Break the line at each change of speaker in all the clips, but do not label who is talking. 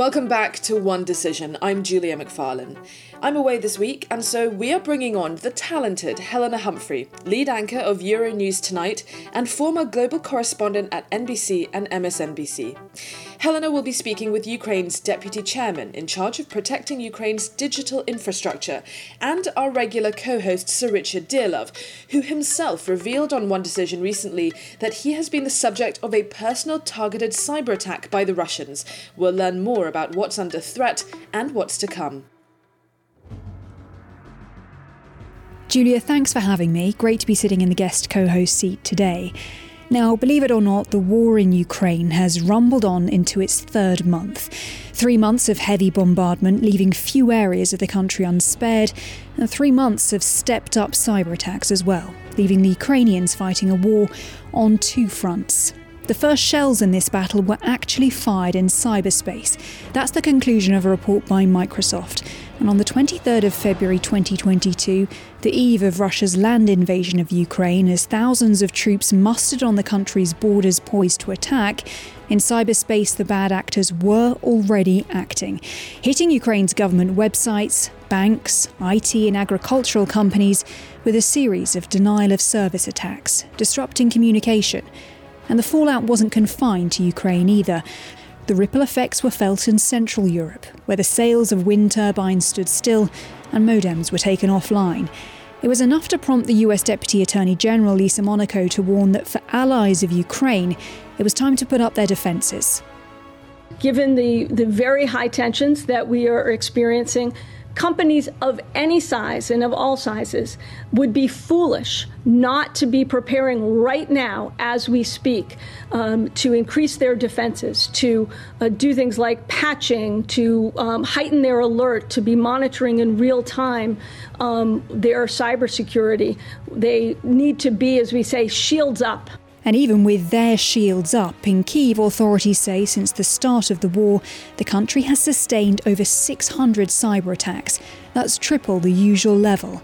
Welcome back to One Decision. I'm Julia McFarlane. I'm away this week, and so we are bringing on the talented Helena Humphrey, lead anchor of Euronews Tonight and former global correspondent at NBC and MSNBC. Helena will be speaking with Ukraine's deputy chairman in charge of protecting Ukraine's digital infrastructure and our regular co host Sir Richard Dearlove, who himself revealed on One Decision recently that he has been the subject of a personal targeted cyber attack by the Russians. We'll learn more about what's under threat and what's to come.
Julia, thanks for having me. Great to be sitting in the guest co host seat today. Now, believe it or not, the war in Ukraine has rumbled on into its third month. Three months of heavy bombardment, leaving few areas of the country unspared, and three months of stepped up cyber attacks as well, leaving the Ukrainians fighting a war on two fronts. The first shells in this battle were actually fired in cyberspace. That's the conclusion of a report by Microsoft. And on the 23rd of February 2022, the eve of Russia's land invasion of Ukraine, as thousands of troops mustered on the country's borders poised to attack, in cyberspace the bad actors were already acting, hitting Ukraine's government websites, banks, IT, and agricultural companies with a series of denial of service attacks, disrupting communication. And the fallout wasn't confined to Ukraine either. The ripple effects were felt in Central Europe, where the sales of wind turbines stood still and modems were taken offline. It was enough to prompt the US Deputy Attorney General Lisa Monaco to warn that for allies of Ukraine, it was time to put up their defences.
Given the, the very high tensions that we are experiencing, companies of any size and of all sizes would be foolish not to be preparing right now as we speak um, to increase their defenses, to uh, do things like patching, to um, heighten their alert, to be monitoring in real time um, their cybersecurity. They need to be, as we say, shields up.
And even with their shields up, in Kiev, authorities say since the start of the war, the country has sustained over 600 cyber attacks. That's triple the usual level.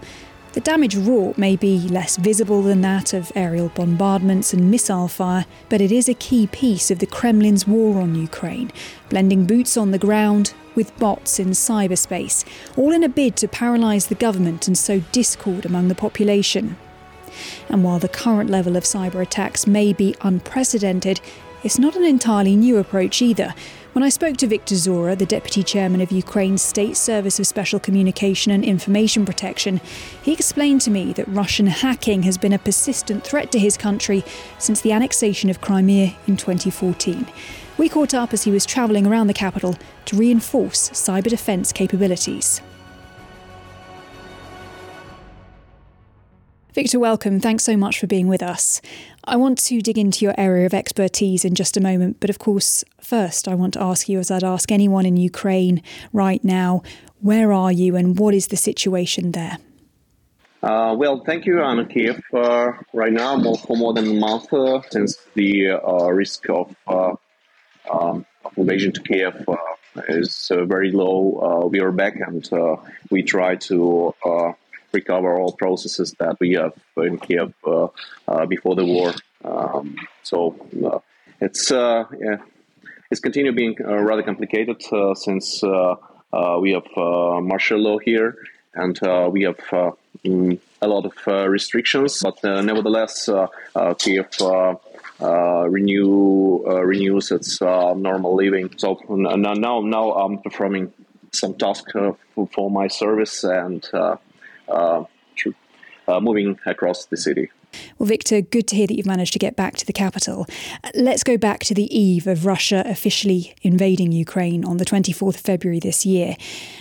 The damage wrought may be less visible than that of aerial bombardments and missile fire, but it is a key piece of the Kremlin's war on Ukraine, blending boots on the ground with bots in cyberspace, all in a bid to paralyse the government and sow discord among the population. And while the current level of cyber attacks may be unprecedented, it's not an entirely new approach either. When I spoke to Viktor Zhora, the deputy chairman of Ukraine's State Service of Special Communication and Information Protection, he explained to me that Russian hacking has been a persistent threat to his country since the annexation of Crimea in 2014. We caught up as he was travelling around the capital to reinforce cyber defence capabilities. Viktor, welcome. Thanks so much for being with us. I want to dig into your area of expertise in just a moment, but of course, first, I want to ask you, as I'd ask anyone in Ukraine right now, where are you and what is the situation there?
Uh, well, thank you. I'm Kiev uh, right now for more than a month uh, since the uh, risk of, uh, um, invasion to Kiev uh, is very low. we are back and we try to recover all processes that we have in Kiev uh, uh, before the war. Um, so uh, it's yeah, it's continued being rather complicated since we have martial law here and we have mm, a lot of restrictions. But nevertheless, Kiev. Uh, renew uh, renews its uh, normal living. So now now I'm performing some tasks for, for, my service and uh, uh, moving across the city.
Well, Victor, good to hear that you've managed to get back to the capital. Uh, let's go back to the eve of Russia officially invading Ukraine on the 24th of February this year.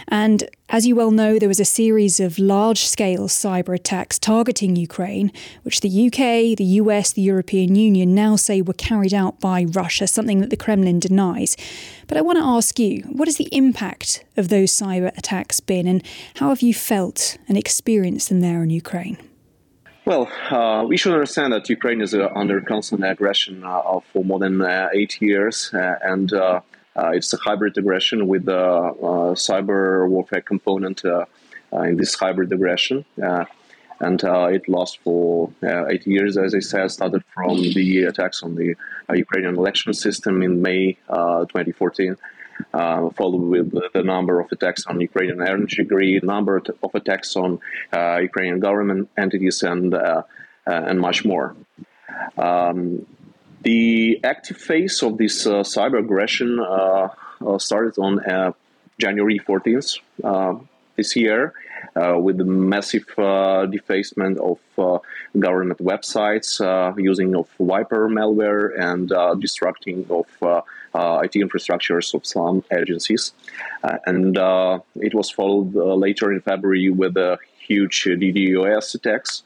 And as you well know, there was a series of large scale cyber attacks targeting Ukraine, which the UK, the US, the European Union now say were carried out by Russia, something that the Kremlin denies. But I want to ask you what has the impact of those cyber attacks been, and how have you felt and experienced them there in Ukraine?
Well, uh, we should understand that Ukraine is uh, under constant aggression uh, for more than uh, eight years, uh, and uh, it's a hybrid aggression with a cyber warfare component in this hybrid aggression. and it lasts for eight years, as I said, started from the attacks on the Ukrainian election system in May 2014 uh, followed with the number of attacks on Ukrainian energy grid, number of attacks on uh, Ukrainian government entities, and uh, and much more. Um, the active phase of this cyber aggression started on January 14th this year uh, Uh, with the massive uh, defacement of uh, government websites, uh, using of wiper malware, and uh, destructing of IT infrastructures of some agencies. and it was followed later in February with a huge DDoS attacks,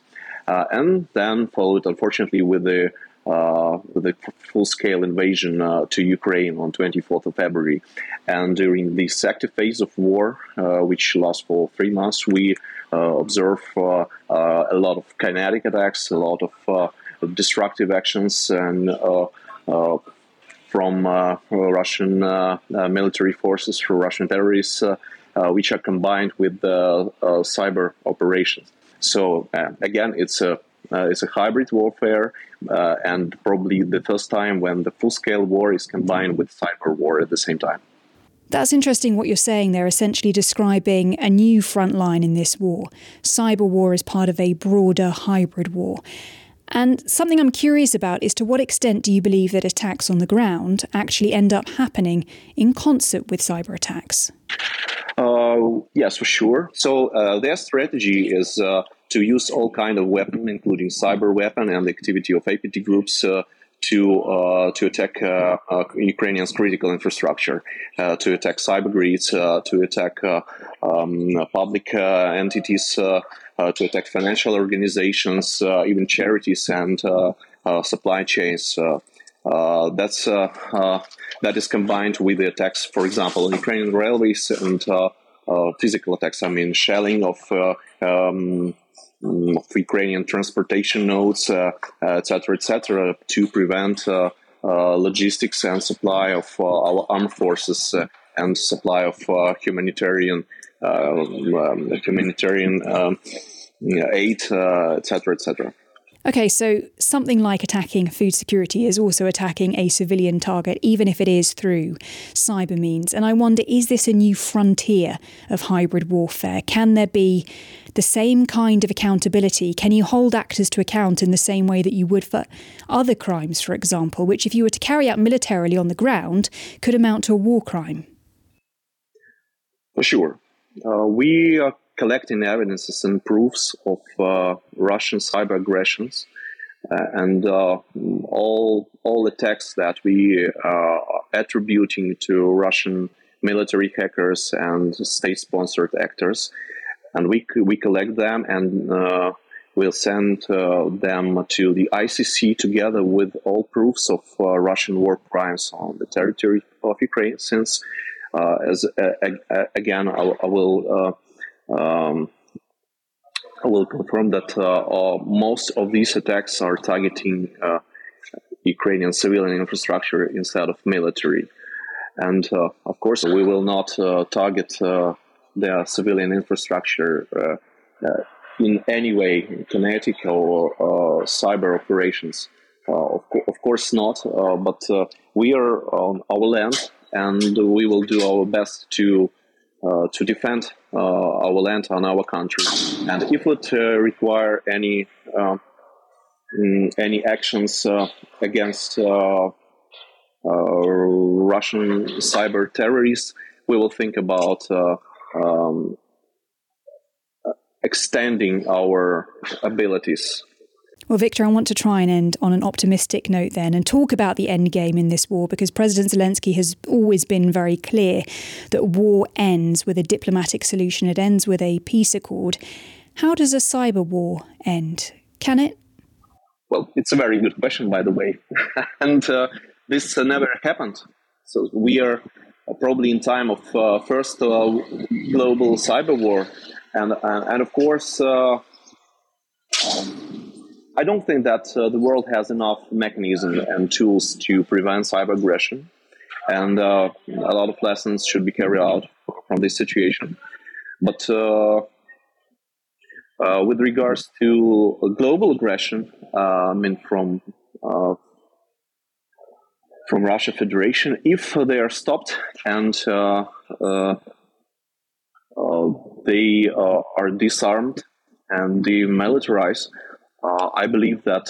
and then followed, unfortunately, with the uh, Uh, the full-scale invasion uh, to Ukraine on 24th of February. And during this active phase of war, uh, which lasts for three months, we uh, observe uh, a lot of kinetic attacks, a lot of destructive actions, and from uh, Russian uh, uh, military forces, from Russian terrorists, which are combined with cyber operations. So again, it's a uh, it's a hybrid warfare, uh, and probably the first time when the full scale war is combined with cyber war at the same time.
That's interesting what you're saying there, essentially describing a new front line in this war. Cyber war is part of a broader hybrid war. And something I'm curious about is to what extent do you believe that attacks on the ground actually end up happening in concert with cyber attacks?
Uh, yes, for sure. So uh, their strategy is uh, to use all kind of weapon, including cyber weapon and the activity of APT groups. Uh, to uh, to attack uh, Ukrainian's critical infrastructure, to attack cyber grids, to attack um, public entities, to attack financial organizations, even charities and supply chains. Uh, that's uh, uh, that is combined with the attacks, for example, on Ukrainian railways and physical attacks. I mean, shelling of um, of Ukrainian transportation nodes, etc., uh, etc., uh, to prevent uh, logistics and supply of our armed forces and supply of humanitarian um, humanitarian um, aid, etc., etc.
Okay, so something like attacking food security is also attacking a civilian target, even if it is through cyber means. And I wonder is this a new frontier of hybrid warfare? Can there be the same kind of accountability? Can you hold actors to account in the same way that you would for other crimes, for example, which, if you were to carry out militarily on the ground, could amount to a war crime?
For sure. Uh, we are collecting evidences and proofs of uh, Russian cyber aggressions. Uh, and uh, all all attacks that we are attributing to Russian military hackers and state-sponsored actors, and we we collect them and uh, we'll send uh, them to the ICC together with all proofs of uh, Russian war crimes on the territory of Ukraine. Since, as again, I, I will um, I will confirm that uh, uh, most of these attacks are targeting uh, Ukrainian civilian infrastructure instead of military. And of course, we will not target their civilian infrastructure uh, uh, in any way, kinetic or cyber operations. Uh, of, co- of, course not, but we are on our land and we will do our best to uh, to defend uh, our land and our country. And if it uh, require any um, mm, any actions against Russian cyber terrorists, we will think about um, extending our abilities
well, Victor, I want to try and end on an optimistic note then and talk about the end game in this war because President Zelensky has always been very clear that war ends with a diplomatic solution, it ends with a peace accord. How does a cyber war end? Can it?
Well, it's a very good question, by the way. and uh, this uh, never happened. So we are probably in time of uh, first uh, global cyber war. And, and, of course, uh, um, I don't think that uh, the world has enough mechanisms and tools to prevent cyber aggression, and uh, a lot of lessons should be carried out from this situation. But uh, uh with regards to global aggression, uh, I mean from uh, from Russia Federation. If they are stopped and uh, uh, uh, they are disarmed and demilitarized, I believe that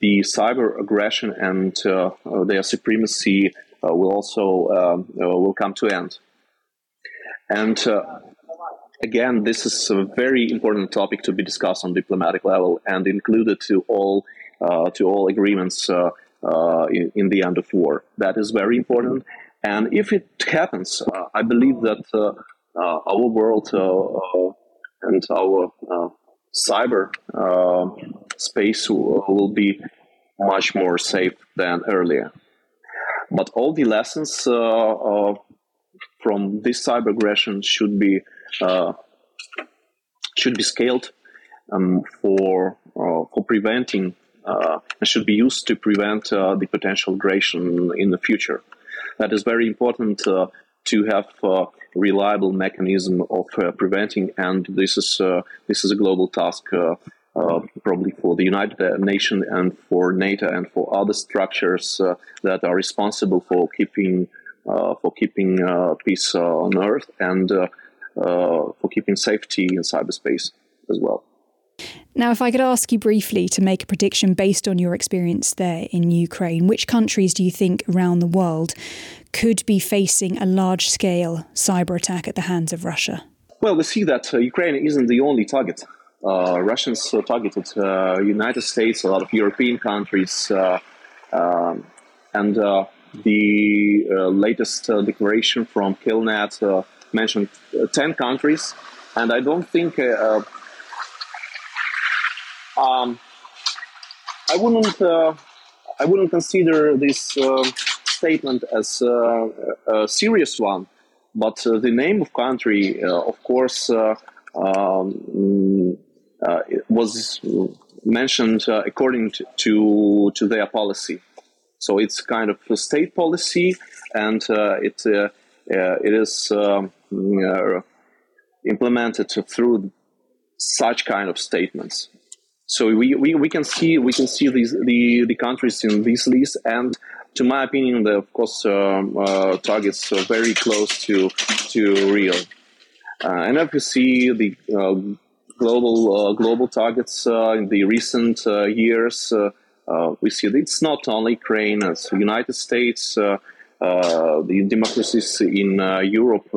the cyber aggression and their supremacy will also um, will come to end. And again, this is a very important topic to be discussed on diplomatic level and included to all uh, to all agreements uh, Uh, in, in, the end of war. That is very important. And if it happens, uh, I believe that uh, uh, our world uh, uh, and our cyber space will, be much more safe than earlier. But all the lessons from this cyber aggression should be should be scaled um, for for preventing uh, should be used to prevent uh, the potential aggression in the future. That is very important uh, to have a reliable mechanism of uh, preventing, and this is uh, this is a global task. Uh, probably for the United Nations and for NATO and for other structures that are responsible for keeping for keeping peace on Earth and for keeping safety in cyberspace as well.
Now, if I could ask you briefly to make a prediction based on your experience there in Ukraine, which countries do you think around the world could be facing a large scale cyber attack at the hands of Russia?
Well, we see that uh, Ukraine isn't the only target. Uh, Russians uh, targeted uh, United States, a lot of European countries, uh, um, and uh, the latest declaration from Killnet mentioned 10 countries. And I don't think um, I wouldn't uh, I wouldn't consider this uh, statement as uh, a serious one, but uh, the name of country, uh, of course, uh, um, was mentioned according to, to, their policy. So it's kind of a state policy, and it it is um, implemented through such kind of statements. So we, we, we can see we can see these the, the countries in this list, and to my opinion, the of course um, uh, targets are very close to to real. Uh, and if you see the uh, global uh, global targets uh, in the recent years, we see that it's not only Ukraine, it's the United States, the democracies in Europe,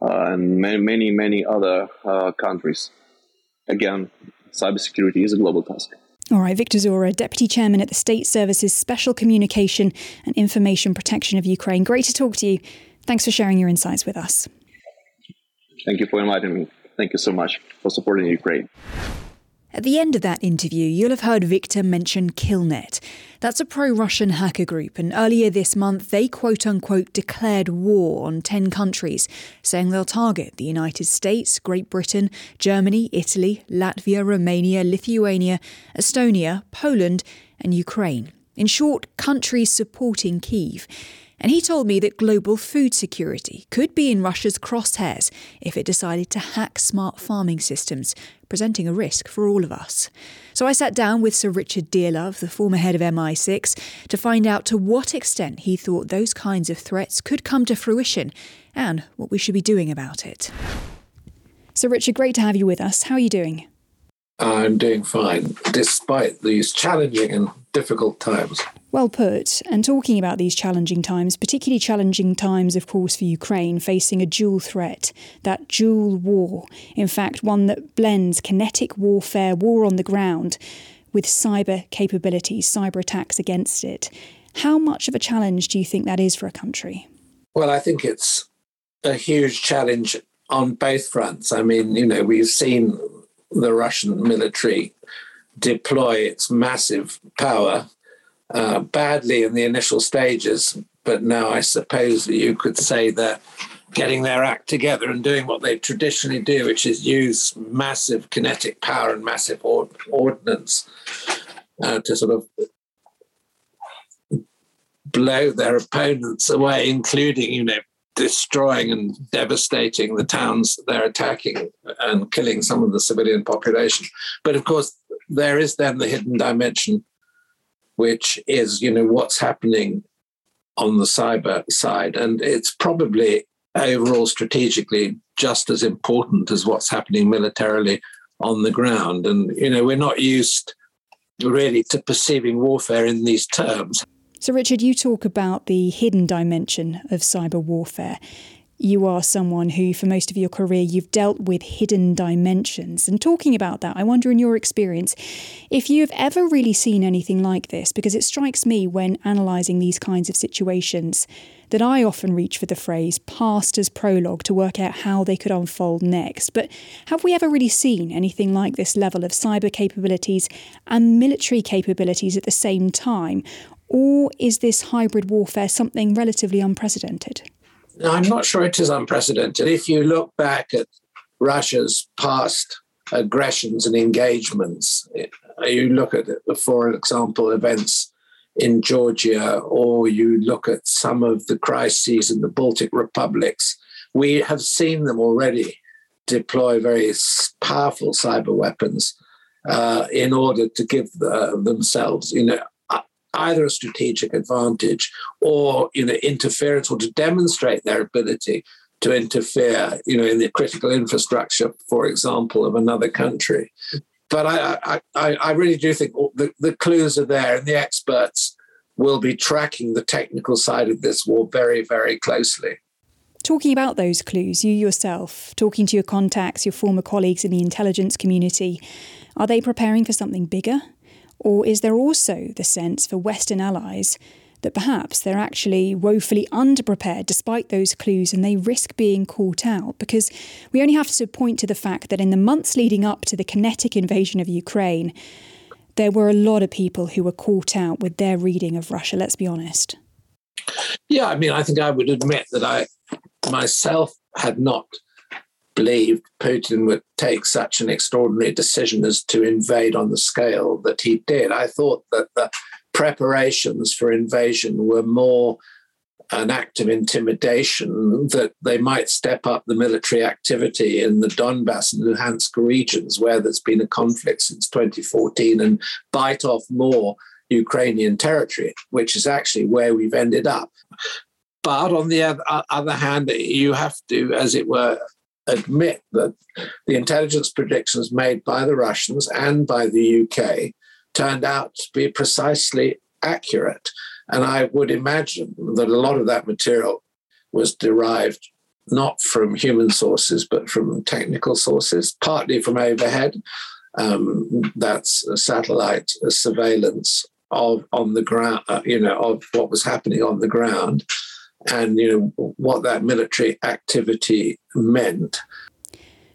and many many many other countries. Again, cybersecurity is a global task.
All right, Victor Zhora, Deputy Chairman at the State Services Special Communication and Information Protection of Ukraine. Great to talk to you. Thanks for sharing your insights with us.
Thank you for inviting me. Thank you so much for supporting Ukraine.
At the end of that interview, you'll have heard Victor mention Killnet. That's a pro Russian hacker group, and earlier this month they quote unquote declared war on 10 countries, saying they'll target the United States, Great Britain, Germany, Italy, Latvia, Romania, Lithuania, Estonia, Poland, and Ukraine. In short, countries supporting Kiev. And he told me that global food security could be in Russia's crosshairs if it decided to hack smart farming systems, presenting a risk for all of us. So I sat down with Sir Richard Dearlove, the former head of MI6, to find out to what extent he thought those kinds of threats could come to fruition and what we should be doing about it. So, Richard, great to have you with us. How are you doing?
I'm doing fine, despite these challenging and difficult times.
Well put. And talking about these challenging times, particularly challenging times, of course, for Ukraine, facing a dual threat, that dual war. In fact, one that blends kinetic warfare, war on the ground, with cyber capabilities, cyber attacks against it. How much of a challenge do you think that is for a country?
Well, I think it's a huge challenge on both fronts. I mean, you know, we've seen the Russian military deploy its massive power uh, badly in the initial stages, but now I suppose that you could say they're getting their act together and doing what they traditionally do, which is use massive kinetic power and massive ord- ordnance uh, to sort of blow their opponents away, including, you know, destroying and devastating the towns they're attacking and killing some of the civilian population. But of course, there is then the hidden dimension which is, you know, what's happening on the cyber side. And it's probably overall strategically just as important as what's happening militarily on the ground. And, you know, we're not used really to perceiving warfare in these terms.
So, Richard, you talk about the hidden dimension of cyber warfare you are someone who, for most of your career, you've dealt with hidden dimensions. And talking about that, I wonder, in your experience, if you've ever really seen anything like this, because it strikes me when analysing these kinds of situations that I often reach for the phrase past as prologue to work out how they could unfold next. But have we ever really seen anything like this level of cyber capabilities and military capabilities at the same time? Or is this hybrid warfare something relatively unprecedented?
I'm not sure it is unprecedented. If you look back at Russia's past aggressions and engagements, you look at, for example, events in Georgia, or you look at some of the crises in the Baltic republics, we have seen them already deploy very powerful cyber weapons uh, in order to give the, themselves, you know, either a strategic advantage or you know interference or to demonstrate their ability to interfere you know in the critical infrastructure for example of another country but i i, I really do think the, the clues are there and the experts will be tracking the technical side of this war very very closely
Talking about those clues, you yourself, talking to your contacts, your former colleagues in the intelligence community, are they preparing for something bigger? Or is there also the sense for Western allies that perhaps they're actually woefully underprepared despite those clues and they risk being caught out? Because we only have to point to the fact that in the months leading up to the kinetic invasion of Ukraine, there were a lot of people who were caught out with their reading of Russia, let's be honest.
Yeah, I mean, I think I would admit that I myself had not believed Putin would take such an extraordinary decision as to invade on the scale that he did. I thought that the preparations for invasion were more an act of intimidation that they might step up the military activity in the Donbass and Luhansk regions where there's been a conflict since 2014 and bite off more Ukrainian territory, which is actually where we've ended up. But on the other hand, you have to, as it were, admit that the intelligence predictions made by the Russians and by the UK turned out to be precisely accurate. And I would imagine that a lot of that material was derived not from human sources, but from technical sources, partly from overhead. Um, that's satellite surveillance of on the ground, uh, you know, of what was happening on the ground, and you know what that military activity meant.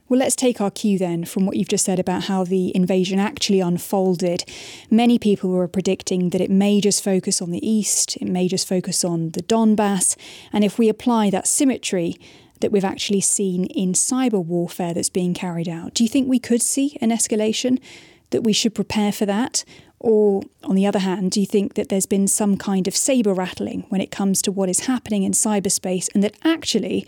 Well, let's take our cue then from what you've just said about how the invasion actually unfolded. Many people were predicting that it may just focus on the east, it may just focus on the Donbass, and if we apply that symmetry that we've actually seen in cyber warfare that's being carried out, do you think we could see an escalation? That we should prepare for that? Or, on the other hand, do you think that there's been some kind of saber rattling when it comes to what is happening in cyberspace and that actually,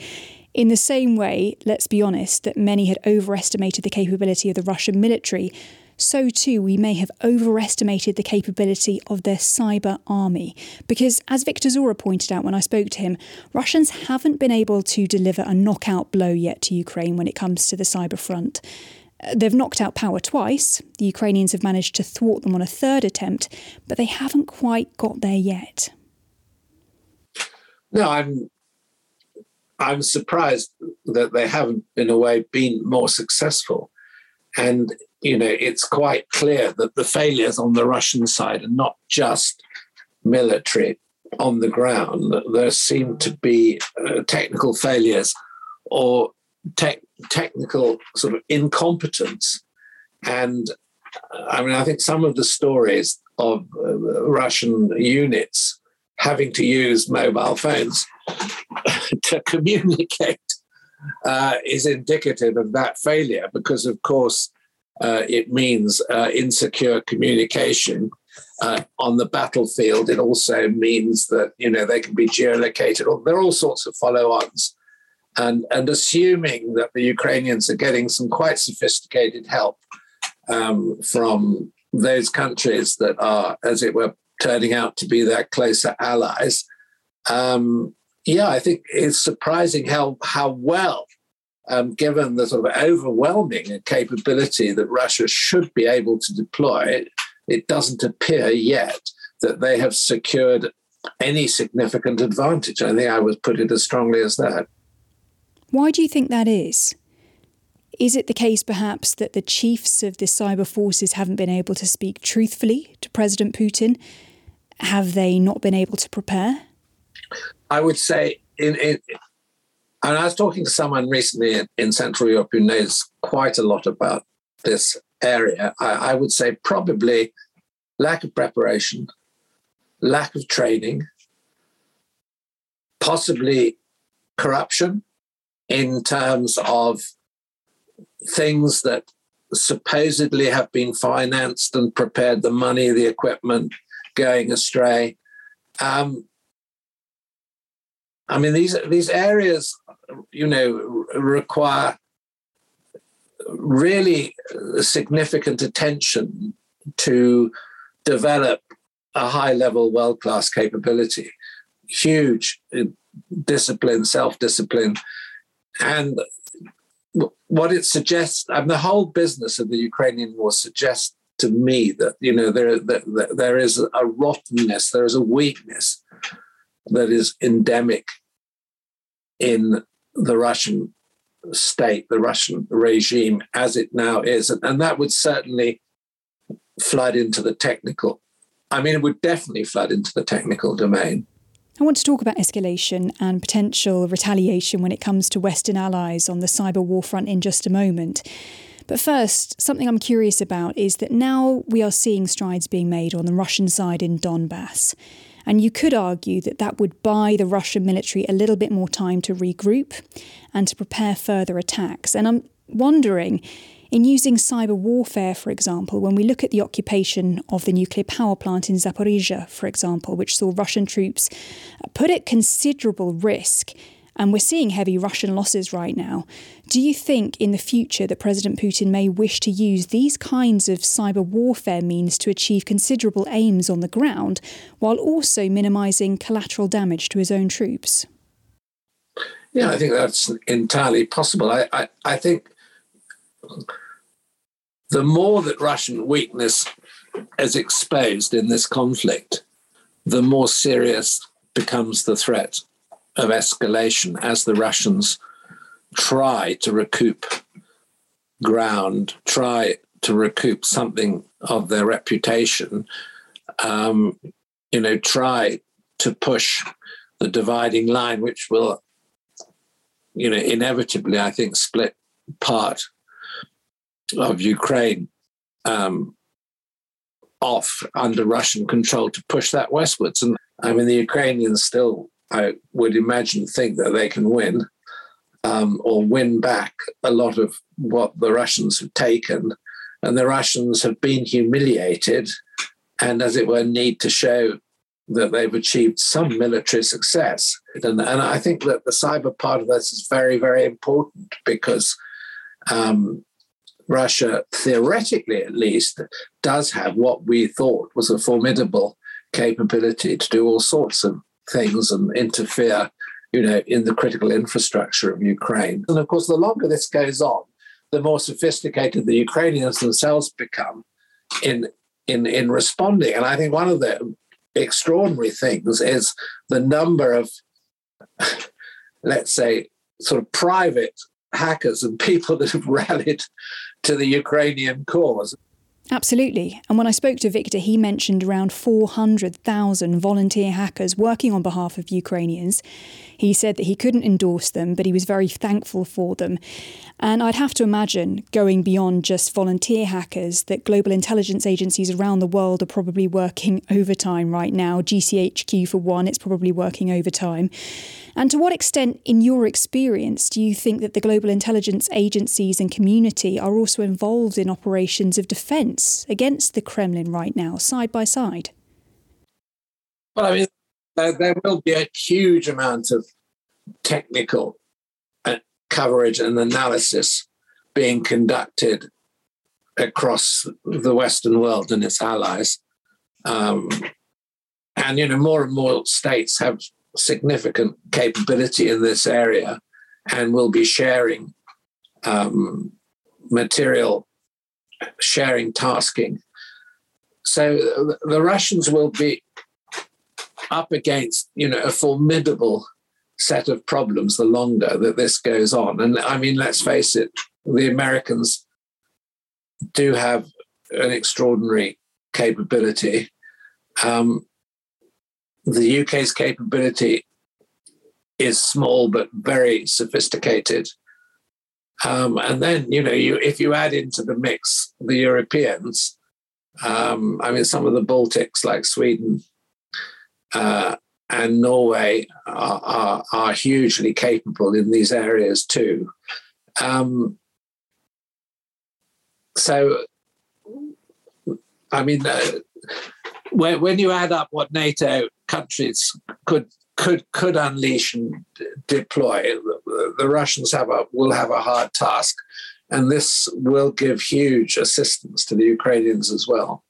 in the same way, let's be honest, that many had overestimated the capability of the Russian military, so too we may have overestimated the capability of their cyber army. Because, as Victor Zhora pointed out when I spoke to him, Russians haven't been able to deliver a knockout blow yet to Ukraine when it comes to the cyber front. They've knocked out power twice. The Ukrainians have managed to thwart them on a third attempt, but they haven't quite got there yet.
No, I'm I'm surprised that they haven't, in a way, been more successful. And you know, it's quite clear that the failures on the Russian side are not just military on the ground. There seem to be uh, technical failures or te- technical sort of incompetence. And I mean, I think some of the stories of uh, Russian units having to use mobile phones to communicate uh, is indicative of that failure because, of course, uh, it means uh, insecure communication uh, on the battlefield. It also means that you know they can be geolocated. Or there are all sorts of follow-ons and, and assuming that the Ukrainians are getting some quite sophisticated help um, from those countries that are, as it were, turning out to be their closer allies, um, yeah, I think it's surprising how how well, um, given the sort of overwhelming capability that Russia should be able to deploy, it doesn't appear yet that they have secured any significant advantage. I think I would put it as strongly as that.
Why do you think that is? Is it the case, perhaps, that the chiefs of the cyber forces haven't been able to speak truthfully to President Putin? Have they not been able to prepare?
I would say, in, in and I was talking to someone recently in, Central Europe who knows quite a lot about this area. I, I would say probably lack of preparation, lack of training, possibly corruption in terms of things that supposedly have been financed and prepared the money, the equipment going astray. Um, I mean, these these areas, you know, require really significant attention to develop a high level, world class capability. Huge discipline, self discipline, and what it suggests, mean, the whole business of the Ukrainian war suggests to me that you know there there is a rottenness, there is a weakness that is endemic in the Russian state, the Russian regime as it now is, and, and that would certainly flood into the technical. I mean, it would definitely flood into the technical domain.
I want to talk about escalation and potential retaliation when it comes to Western allies on the cyber war front in just a moment. But first, something I'm curious about is that now we are seeing strides being made on the Russian side in Donbass. And you could argue that that would buy the Russian military a little bit more time to regroup and to prepare further attacks. And I'm wondering in using cyber warfare, for example, when we look at the occupation of the nuclear power plant in Zaporizhia, for example, which saw Russian troops put at considerable risk, and we're seeing heavy Russian losses right now, do you think in the future that President Putin may wish to use these kinds of cyber warfare means to achieve considerable aims on the ground while also minimising collateral damage to his own troops?
Yeah, I think that's entirely possible. I, I, I think the more that Russian weakness is exposed in this conflict, the more serious becomes the threat of escalation as the Russians try to recoup ground, try to recoup something of their reputation, um, you know, try to push the dividing line, which will, you know, inevitably, I think, split part of Ukraine um, off under Russian control to push that westwards. And I mean, the Ukrainians still, I would imagine, think that they can win um, or win back a lot of what the Russians have taken. And the Russians have been humiliated and, as it were, need to show that they've achieved some military success. And, and I think that the cyber part of this is very, very important because um, Russia, theoretically at least, does have what we thought was a formidable capability to do all sorts of things and interfere, you know, in the critical infrastructure of Ukraine. And of course, the longer this goes on, the more sophisticated the Ukrainians themselves become in in in responding. And I think one of the extraordinary things is the number of, let's say, sort of private hackers and people that have rallied to the Ukrainian cause.
Absolutely. And when I spoke to Victor, he mentioned around 400,000 volunteer hackers working on behalf of Ukrainians. He said that he couldn't endorse them, but he was very thankful for them. And I'd have to imagine, going beyond just volunteer hackers, that global intelligence agencies around the world are probably working overtime right now. GCHQ, for one, it's probably working overtime. And to what extent, in your experience, do you think that the global intelligence agencies and community are also involved in operations of defence against the Kremlin right now, side by side?
Well, I mean, there, there will be a huge amount of technical uh, coverage and analysis being conducted across the Western world and its allies. Um, and, you know, more and more states have significant capability in this area and will be sharing um, material, sharing tasking. So the Russians will be up against, you know, a formidable set of problems the longer that this goes on. And I mean, let's face it, the Americans do have an extraordinary capability. Um, the UK's capability is small but very sophisticated. Um, and then, you know, you if you add into the mix the Europeans, um, I mean, some of the Baltics like Sweden uh, and Norway are, are, are, hugely capable in these areas too. Um, so, I mean, uh, when, when you add up what NATO countries could could could unleash and deploy, the Russians have a will have a hard task, and this will give huge assistance to the Ukrainians as well.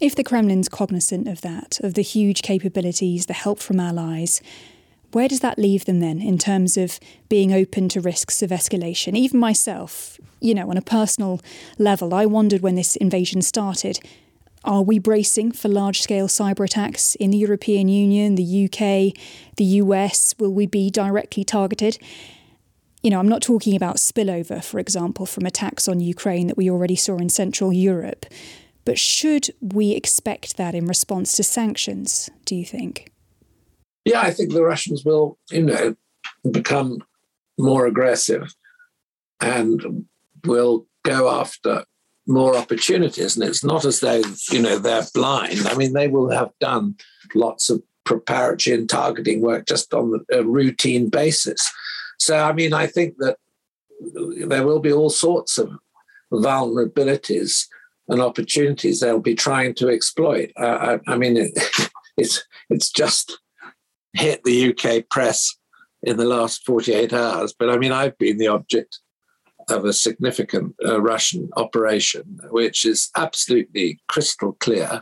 If the Kremlin's cognizant of that, of the huge capabilities, the help from allies, where does that leave them then in terms of being open to risks of escalation? Even myself, you know, on a personal level, I wondered when this invasion started are we bracing for large scale cyber attacks in the European Union, the UK, the US? Will we be directly targeted? You know, I'm not talking about spillover, for example, from attacks on Ukraine that we already saw in Central Europe. But should we expect that in response to sanctions, do you think?
Yeah, I think the Russians will, you know, become more aggressive and will go after more opportunities. And it's not as though, you know, they're blind. I mean, they will have done lots of preparatory and targeting work just on a routine basis. So, I mean, I think that there will be all sorts of vulnerabilities and opportunities they'll be trying to exploit. Uh, I, I, mean, it, it's it's just hit the UK press in the last 48 hours. But I mean, I've been the object of a significant uh, Russian operation, which is absolutely crystal clear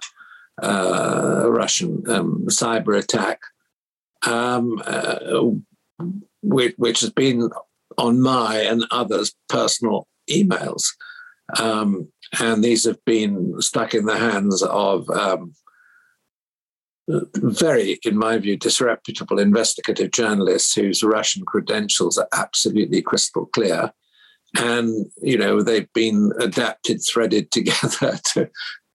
uh, Russian um, cyber attack, um, uh, which, which, has been on my and others' personal emails. Um, and these have been stuck in the hands of um, very, in my view, disreputable investigative journalists whose Russian credentials are absolutely crystal clear. And, you know, they've been adapted, threaded together to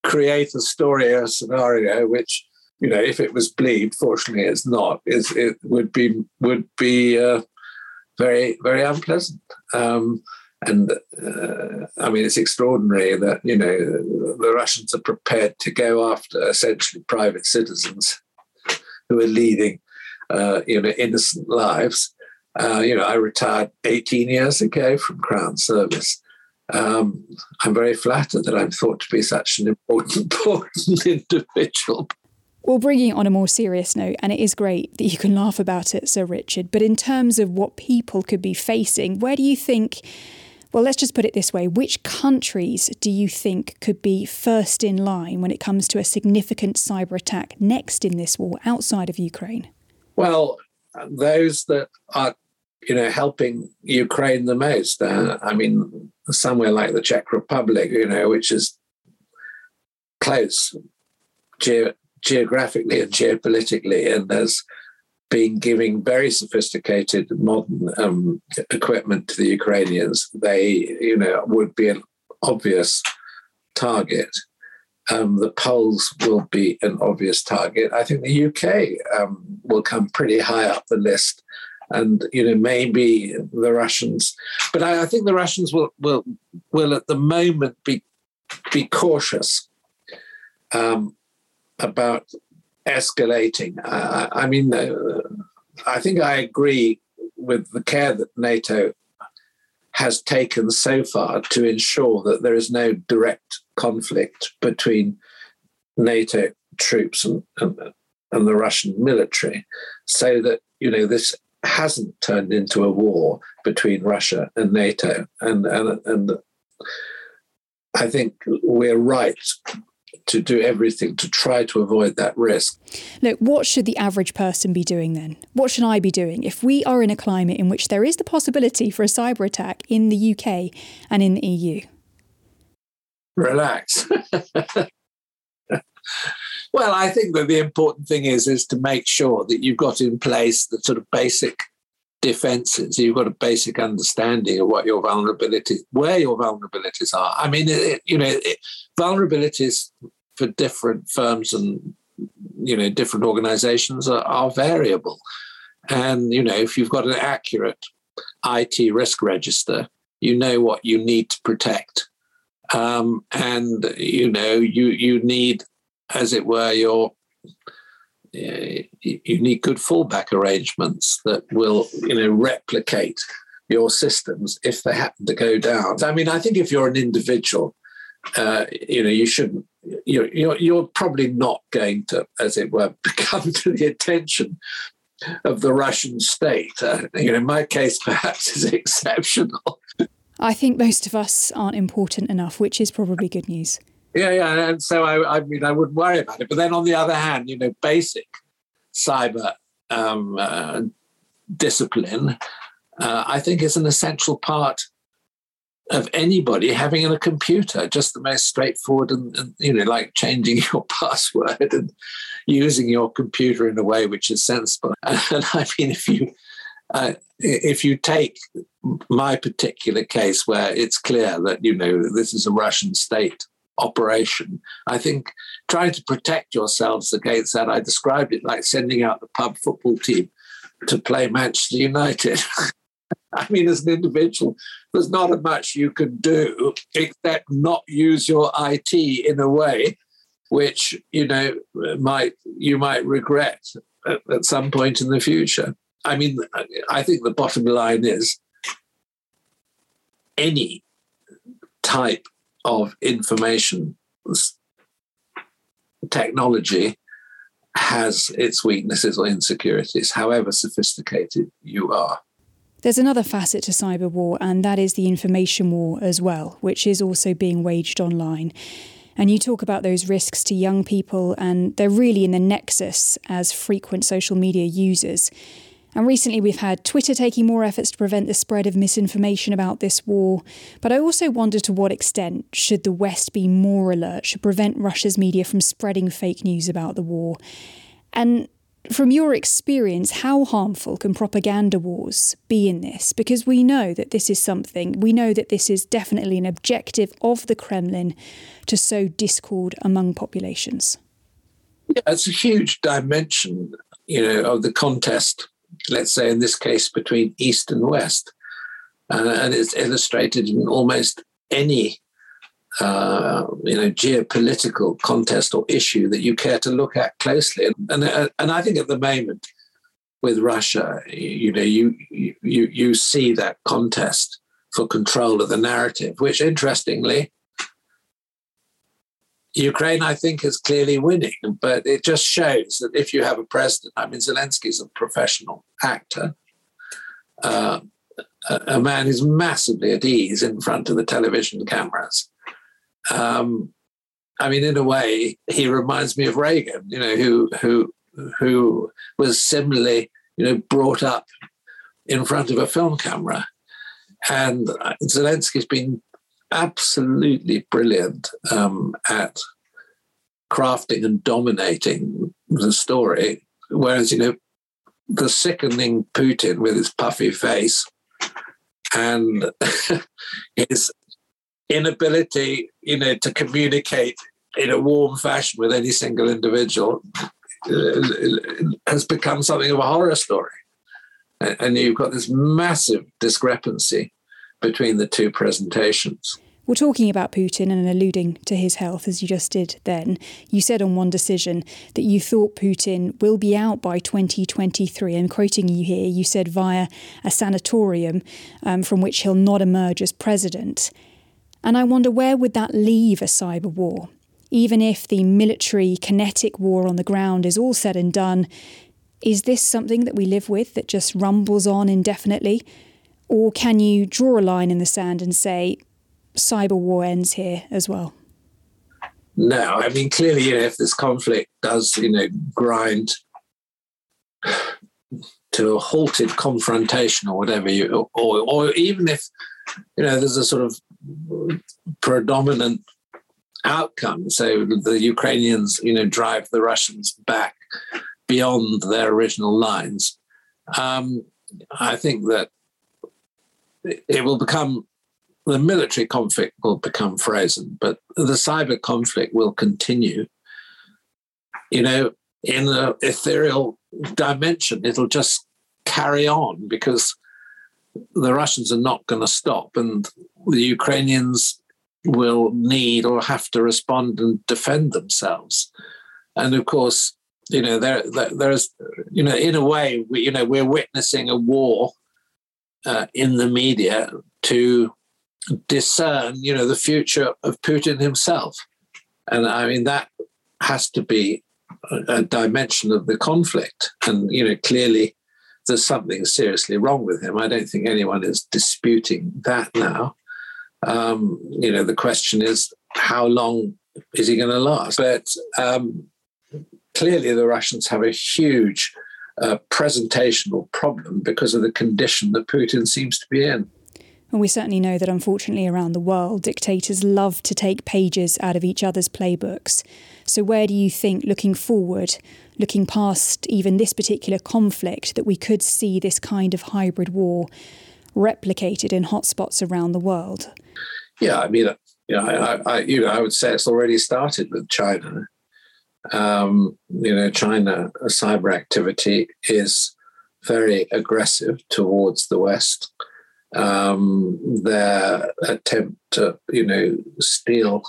create a story, a scenario which, you know, if it was bleed, fortunately it's not, is it would be would be uh, very, very unpleasant. Um, and uh, I mean, it's extraordinary that you know the Russians are prepared to go after essentially private citizens who are leading, uh, you know, innocent lives. Uh, you know, I retired 18 years ago from Crown Service. Um, I'm very flattered that I'm thought to be such an important, important individual.
Well, bringing it on a more serious note, and it is great that you can laugh about it, Sir Richard, but in terms of what people could be facing, where do you think well, let's just put it this way which countries do you think could be first in line when it comes to a significant cyber attack next in this war outside of Ukraine?
Well, those that are you know helping Ukraine the most. Uh, I mean, somewhere like the Czech Republic, you know, which is close ge- geographically and geopolitically, and there's been giving very sophisticated modern um, equipment to the Ukrainians, they, you know, would be an obvious target. Um, the Poles will be an obvious target. I think the UK um, will come pretty high up the list, and you know maybe the Russians. But I, I think the Russians will will will at the moment be be cautious um, about escalating. Uh, I mean, uh, I think I agree with the care that NATO has taken so far to ensure that there is no direct conflict between NATO troops and, and, and the Russian military, so that you know this hasn't turned into a war between Russia and NATO, and and and I think we're right to do everything to try to avoid that risk.
Look, what should the average person be doing then? What should I be doing if we are in a climate in which there is the possibility for a cyber attack in the UK and in the EU?
Relax. well, I think that the important thing is is to make sure that you've got in place the sort of basic defenses. You've got a basic understanding of what your vulnerabilities, where your vulnerabilities are. I mean, it, you know, it, vulnerabilities for different firms and you know different organizations are, are variable. And you know, if you've got an accurate IT risk register, you know what you need to protect, um, and you know you you need, as it were, your you need good fallback arrangements that will you know replicate your systems if they happen to go down. I mean, I think if you're an individual, uh, you know, you shouldn't. You're, you're you're probably not going to, as it were, come to the attention of the Russian state. Uh, you know, in my case, perhaps is exceptional.
I think most of us aren't important enough, which is probably good news.
Yeah, yeah, and so I, I mean, I wouldn't worry about it. But then on the other hand, you know, basic cyber um, uh, discipline, uh, I think, is an essential part of anybody having a computer. Just the most straightforward, and, and you know, like changing your password and using your computer in a way which is sensible. And I mean, if you uh, if you take my particular case where it's clear that you know this is a Russian state operation. I think trying to protect yourselves against that, I described it like sending out the pub football team to play Manchester United. I mean, as an individual, there's not much you can do except not use your IT in a way which you know might you might regret at, at some point in the future. I mean, I think the bottom line is any type of information technology has its weaknesses or insecurities, however sophisticated you are.
There's another facet to cyber war, and that is the information war as well, which is also being waged online. And you talk about those risks to young people, and they're really in the nexus as frequent social media users. And recently we've had Twitter taking more efforts to prevent the spread of misinformation about this war. But I also wonder to what extent should the West be more alert, should prevent Russia's media from spreading fake news about the war? And from your experience, how harmful can propaganda wars be in this? Because we know that this is something, we know that this is definitely an objective of the Kremlin to sow discord among populations.
Yeah, it's a huge dimension, you know, of the contest let's say in this case, between East and West. Uh, and it's illustrated in almost any uh, you know geopolitical contest or issue that you care to look at closely. And and, uh, and I think at the moment with Russia, you know, you you you see that contest for control of the narrative, which interestingly Ukraine, I think, is clearly winning, but it just shows that if you have a president, I mean, Zelensky is a professional actor, uh, a, man who's massively at ease in front of the television cameras. Um, I mean, in a way, he reminds me of Reagan, you know, who who who was similarly, you know, brought up in front of a film camera. And Zelensky's been absolutely brilliant um, at crafting and dominating the story. Whereas, you know, the sickening Putin with his puffy face and his inability, you know, to communicate in a warm fashion with any single individual uh, has become something of a horror story. And you've got this massive discrepancy between the two presentations.
We're talking about Putin and alluding to his health, as you just did then. You said on one decision that you thought Putin will be out by 2023. I'm quoting you here. You said via a sanatorium um, from which he'll not emerge as president. And I wonder where would that leave a cyber war? Even if the military kinetic war on the ground is all said and done, is this something that we live with that just rumbles on indefinitely? Or can you draw a line in the sand and say, cyber war ends here as well?
no. I mean, clearly, you know, if this conflict does, you know, grind to a halted confrontation or whatever, you, or, or even if, you know, there's a sort of predominant outcome. So the Ukrainians, you know, drive the Russians back beyond their original lines. Um, I think that it will become the military conflict will become frozen, but the cyber conflict will continue. You know, in an ethereal dimension, it'll just carry on because the Russians are not going to stop, and the Ukrainians will need or have to respond and defend themselves. And of course, you know, there, there is, you know, in a way, we, you know, we're witnessing a war uh, in the media to discern, you know, the future of Putin himself. And I mean, that has to be a, dimension of the conflict. And, you know, clearly there's something seriously wrong with him. I don't think anyone is disputing that now. Um, you know, the question is how long is he going to last? But um, clearly, the Russians have a huge uh, presentational problem because of the condition that Putin seems to be in.
And we certainly know that unfortunately around the world, dictators love to take pages out of each other's playbooks. So, where do you think, looking forward, looking past even this particular conflict, that we could see this kind of hybrid war replicated in hotspots around the world?
Yeah, I mean, you know, I, I, you know, I would say it's already started with China. Um, you know, China cyber activity is very aggressive towards the West. Um, their attempt to, you know, steal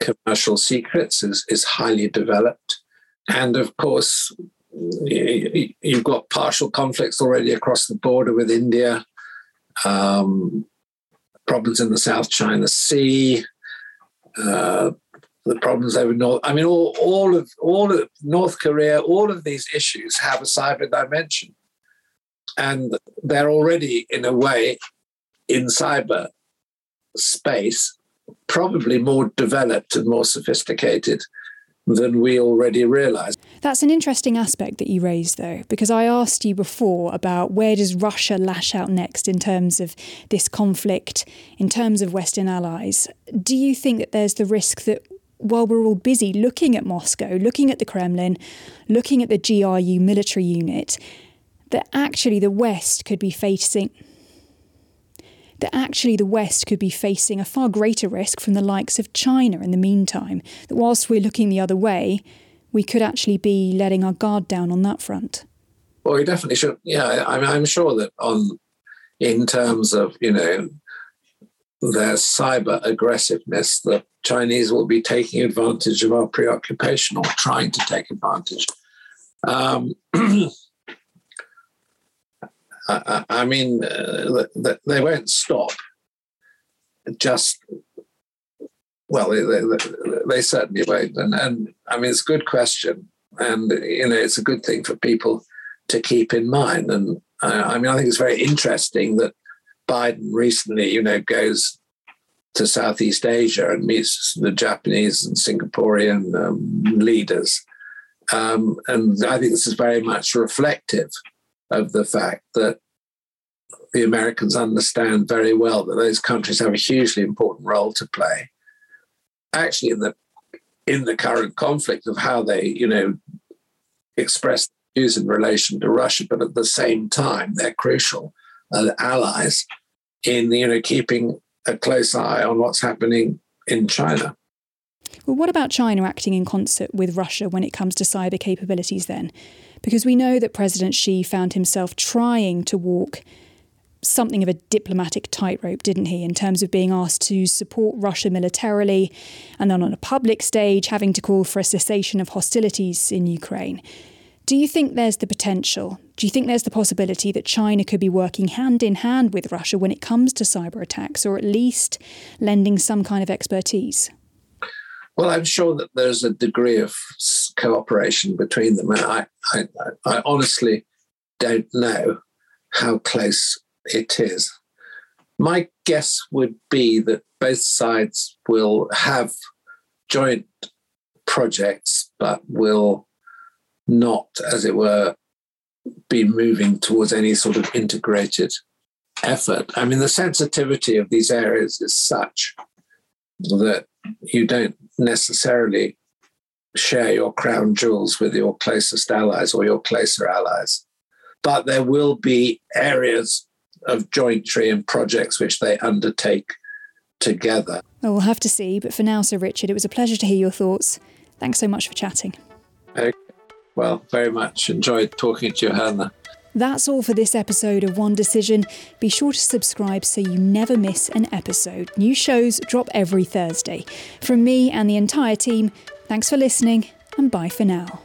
commercial secrets is, is highly developed. And of course, you've got partial conflicts already across the border with India, um, problems in the South China Sea, uh, the problems over North. I mean, all, all of all of North Korea, all of these issues have a cyber dimension, and they're already, in a way, in cyber space, probably more developed and more sophisticated than we already realize.
That's an interesting aspect that you raised, though, because I asked you before about where does Russia lash out next in terms of this conflict, in terms of Western allies. Do you think that there's the risk that while we're all busy looking at Moscow, looking at the Kremlin, looking at the GRU military unit, that actually the West could be facing that actually the West could be facing a far greater risk from the likes of China in the meantime. That whilst we're looking the other way, we could actually be letting our guard down on that front.
Well, we definitely should. Yeah, I mean, I'm sure that on in terms of you know their cyber aggressiveness, the Chinese will be taking advantage of our preoccupation or trying to take advantage. Um, I, I mean, uh, they won't stop. Just well, they, they, they certainly won't. And, and I mean, it's a good question, and you know, it's a good thing for people to keep in mind. And I, I mean, I think it's very interesting that Biden recently, you know, goes to Southeast Asia and meets the Japanese and Singaporean um, leaders. Um, and I think this is very much reflective of the fact that the Americans understand very well that those countries have a hugely important role to play. Actually, in the in the current conflict of how they, you know, express views in relation to Russia, but at the same time, they're crucial uh, allies in you know keeping a close eye on what's happening in China.
Well, what about China acting in concert with Russia when it comes to cyber capabilities then? Because we know that President Xi found himself trying to walk something of a diplomatic tightrope, didn't he, in terms of being asked to support Russia militarily and then on a public stage having to call for a cessation of hostilities in Ukraine. Do you think there's the potential? Do you think there's the possibility that China could be working hand in hand with Russia when it comes to cyber attacks, or at least lending some kind of expertise?
Well, I'm sure that there's a degree of cooperation between them. I, I, I honestly don't know how close it is. My guess would be that both sides will have joint projects, but will not, as it were, be moving towards any sort of integrated effort. I mean, the sensitivity of these areas is such that you don't necessarily share your crown jewels with your closest allies or your closer allies. But there will be areas of jointry and projects which they undertake together.
Well, we'll have to see, but for now, Sir Richard, it was a pleasure to hear your thoughts. Thanks so much for chatting.
Okay. Well, very much enjoyed talking to you, Hannah.
That's all for this episode of One Decision. Be sure to subscribe so you never miss an episode. New shows drop every Thursday. From me and the entire team, thanks for listening, and bye for now.